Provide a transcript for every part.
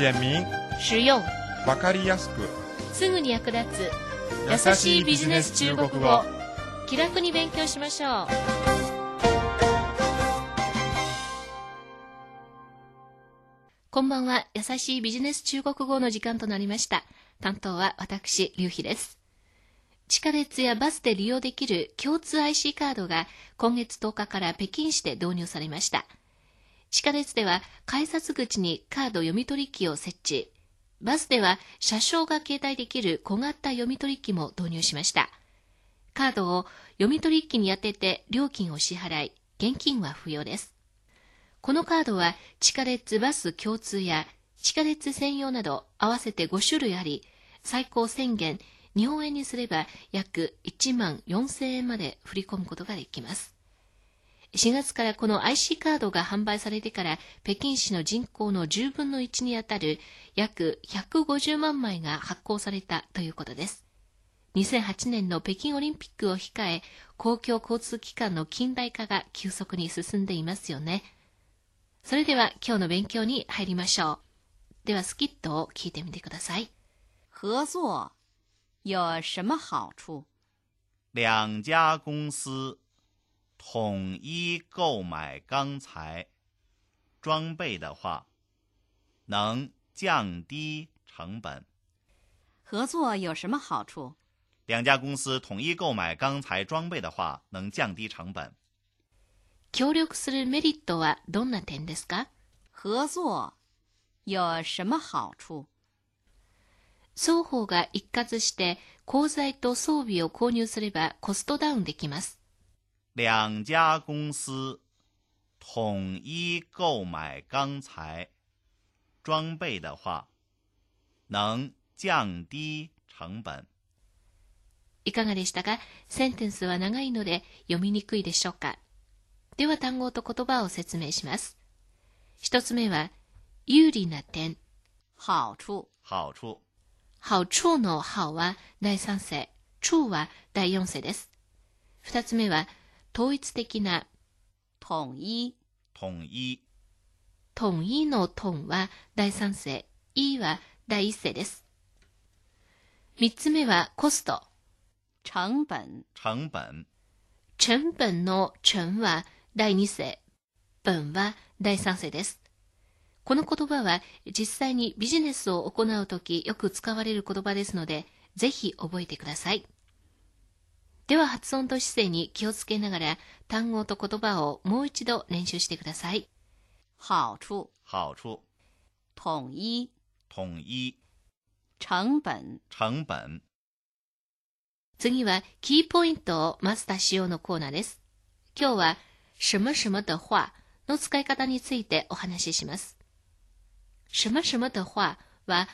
简明、实用、わかりやすく、すぐに役立つ。優しいビジネス中国語。気楽に勉強しましょう。こんばんは。優しいビジネス中国語の時間となりました。担当は私劉飛です。地下鉄やバスで利用できる共通 IC カードが今月10日から北京市で導入されました地下鉄では改札口にカード読み取り機を設置。バスでは車掌が携帯できる小型読み取り機も導入しました。カードを読み取り機に当てて料金を支払い現金は不要です。このカードは地下鉄バス共通や地下鉄専用など合わせて5種類あり最高1000元日本円にすれば約1万4000円まで振り込むことができます。4月からこの IC カードが販売されてから北京市の人口の10分の1にあたる約150万枚が発行されたということです。2008年の北京オリンピックを控え公共交通機関の近代化が急速に進んでいますよね。それでは今日の勉強に入りましょう。ではスキットを聞いてみてください。合作。有什么好处？两家公司统一购买钢材、装备的话，能降低成本。合作有什么好处？两家公司统一购买钢材装备的话，能降低成本。協力するメリットはどんな点ですか合作有什么好处？双方が一括して鋼材と装備を購入すればコストダウンできます 两家公司统一购买钢材、装备的话，能降低成本。いかがでしたか？センテンスは長いので読みにくいでしょうか？では単語と言葉を説明します。一つ目は有利な点。好处。好处。好处の好は第三世处は第四世です。二つ目は統一的な统一。统一。統一の統は第三世。いは第一世です。三つ目はコスト。成本。成本。成本の成は第二世。本は第三世です。この言葉は実際にビジネスを行うときよく使われる言葉ですのでぜひ覚えてくださいでは発音と姿勢に気をつけながら単語と言葉をもう一度練習してください。好处。好处。统一。统一。成本。成本。次はキーポイントをマスターしようのコーナーです。今日は什么什么的話の使い方についてお話しします什么什么的話は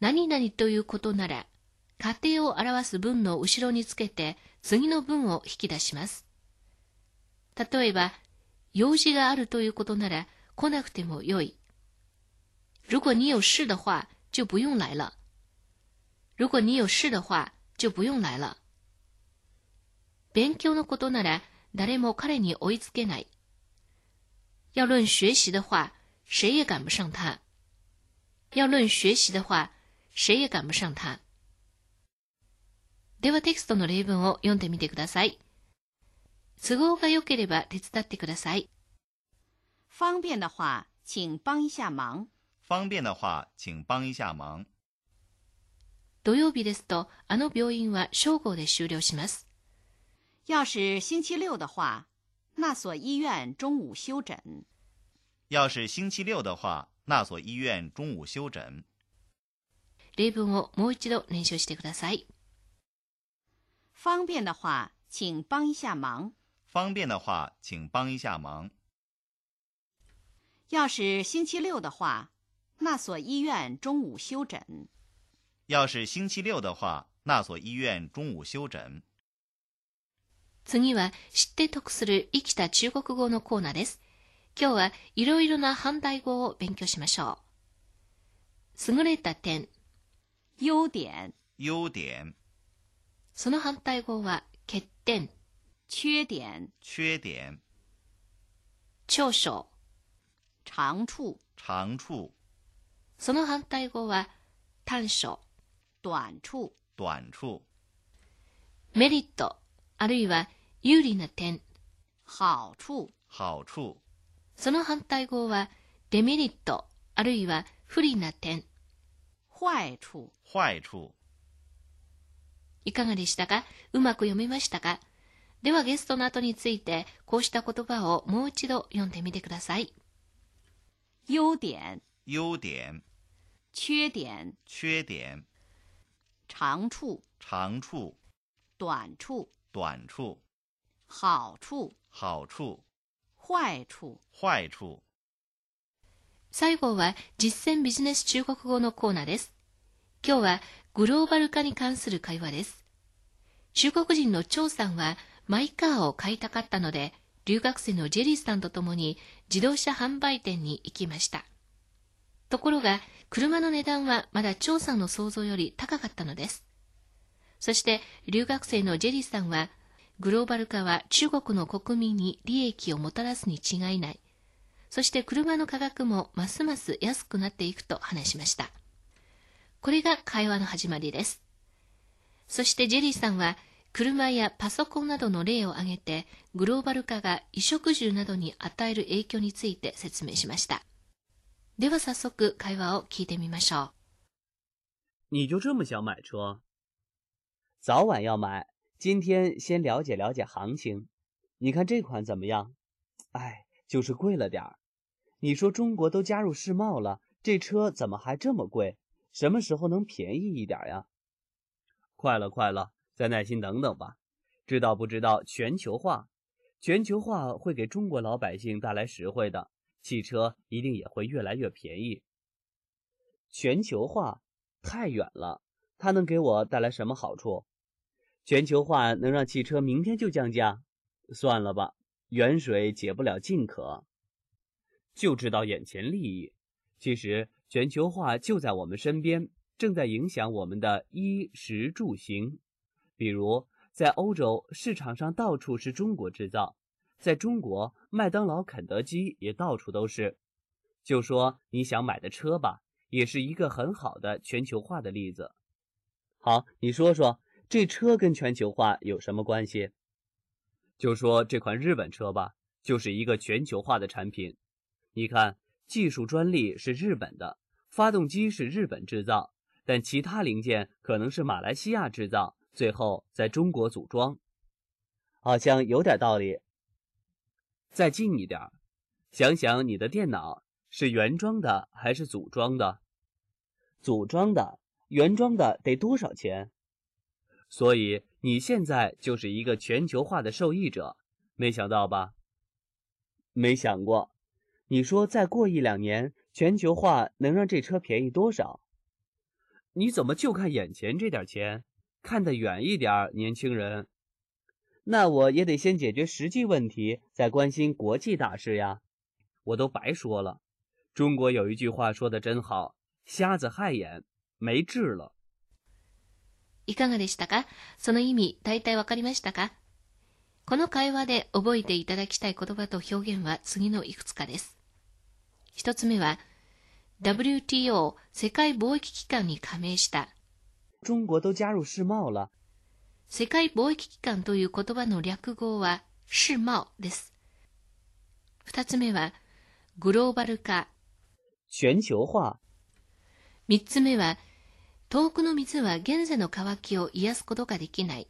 何々ということなら過程を表す文の後ろにつけて次の文を引き出します。例えば用事があるということなら来なくてもよい。如果你有事的话就不用来了。如果你有事的话就不用来了。勉強のことなら誰も彼に追いつけない。要论学习的话谁也赶不上他。要论学习的话谁也赶不上他。ではテキストの例文を読んでみてください。都合が良ければ手伝ってください。方便的话请帮一下忙。方便的话，请帮一下忙。土曜日ですとあの病院は正午で終了します。要是星期六的话那所医院中午休诊。要是星期六的话，那所医院中午休诊。例文をもう一度練習してください方便的话请帮一下忙方便的话，请帮一下忙。要是星期六的话那所医院中午休诊要是星期六的话，那所医院中午休診。次は知って得する生きた中国語のコーナーです。今日はいろいろな反対語を勉強しましょう。優れた点、优点优点、 その反対語は欠点、缺点。缺点、長所、长处长处、その反対語は短所、短处、短处、メリット、あるいは有利な点。好处、好处、その反対語はデメリット、あるいは不利な点。坏处、坏处。いかがでしたか？うまく読めましたか？ではゲストの後について、こうした言葉をもう一度読んでみてください。优点、优点、缺点、缺点、长处、长处、短处、短处、好处、好处、坏处。坏处。最後は実践ビジネス中国語のコーナーです。今日はグローバル化に関する会話です。中国人の張さんはマイカーを買いたかったので、留学生のジェリーさんと共に自動車販売店に行きました。ところが、車の値段はまだ張さんの想像より高かったのです。そして、留学生のジェリーさんは、グローバル化は中国の国民に利益をもたらすに違いない。そして車の価格もますます安くなっていくと話しました。これが会話の始まりです。そしてジェリーさんは車やパソコンなどの例を挙げてグローバル化が衣食住などに与える影響について説明しました。では早速会話を聞いてみましょう。你就这么想买车？早晚要买，今天先了解了解行情。你看这款怎么样？哎，就是贵了点儿。你说中国都加入世贸了，这车怎么还这么贵？什么时候能便宜一点呀？快了，快了，再耐心等等吧。知道不知道全球化？全球化会给中国老百姓带来实惠的，汽车一定也会越来越便宜。全球化太远了，它能给我带来什么好处？全球化能让汽车明天就降价？算了吧，远水解不了近渴。就知道眼前利益，其实全球化就在我们身边，正在影响我们的衣食住行。比如，在欧洲市场上到处是中国制造，在中国，麦当劳、肯德基也到处都是。就说你想买的车吧，也是一个很好的全球化的例子。好，你说说这车跟全球化有什么关系？就说这款日本车吧，就是一个全球化的产品。你看，技术专利是日本的，发动机是日本制造，但其他零件可能是马来西亚制造，最后在中国组装。好像有点道理。再近一点，想想你的电脑是原装的还是组装的？组装的，原装的得多少钱？所以你现在就是一个全球化的受益者，没想到吧？没想过。你说再过一两年，全球化能让这车便宜多少？你怎么就看眼前这点钱？看得远一点，年轻人。那我也得先解决实际问题，再关心国际大事呀。我都白说了。中国有一句话说的真好：“瞎子害眼，没治了。”いかがでしたかその意味、大体わかりましたかこの会話で覚えていただきたい言葉と表現は次のいくつかです。 一つ目は、WTO 世界貿易機関に加盟した。中国都加入世贸了。世界貿易機関という言葉の略語は世貿です。二つ目は、グローバル化。全球化。三つ目は、遠くの水は現在の渇きを癒すことができない。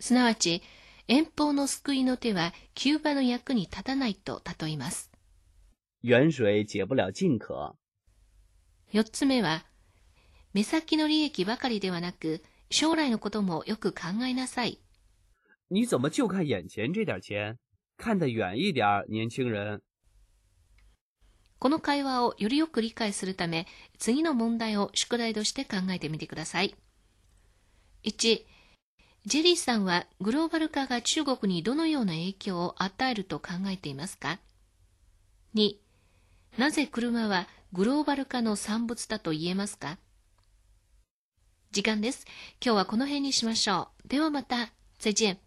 すなわち、遠方の救いの手は急場の役に立たないと例えます。遠水解不了近渴。四つ目は、目先の利益ばかりではなく、将来のこともよく考えなさい。你怎么就看眼前这点钱？看得遠一点，年輕人。この会話をよりよく理解するため、次の問題を宿題として考えてみてください。1、ジェリーさんはグローバル化が中国にどのような影響を与えると考えていますか ?2、なぜ車はグローバル化の産物だと言えますか？時間です。今日はこの辺にしましょう。ではまた。再见。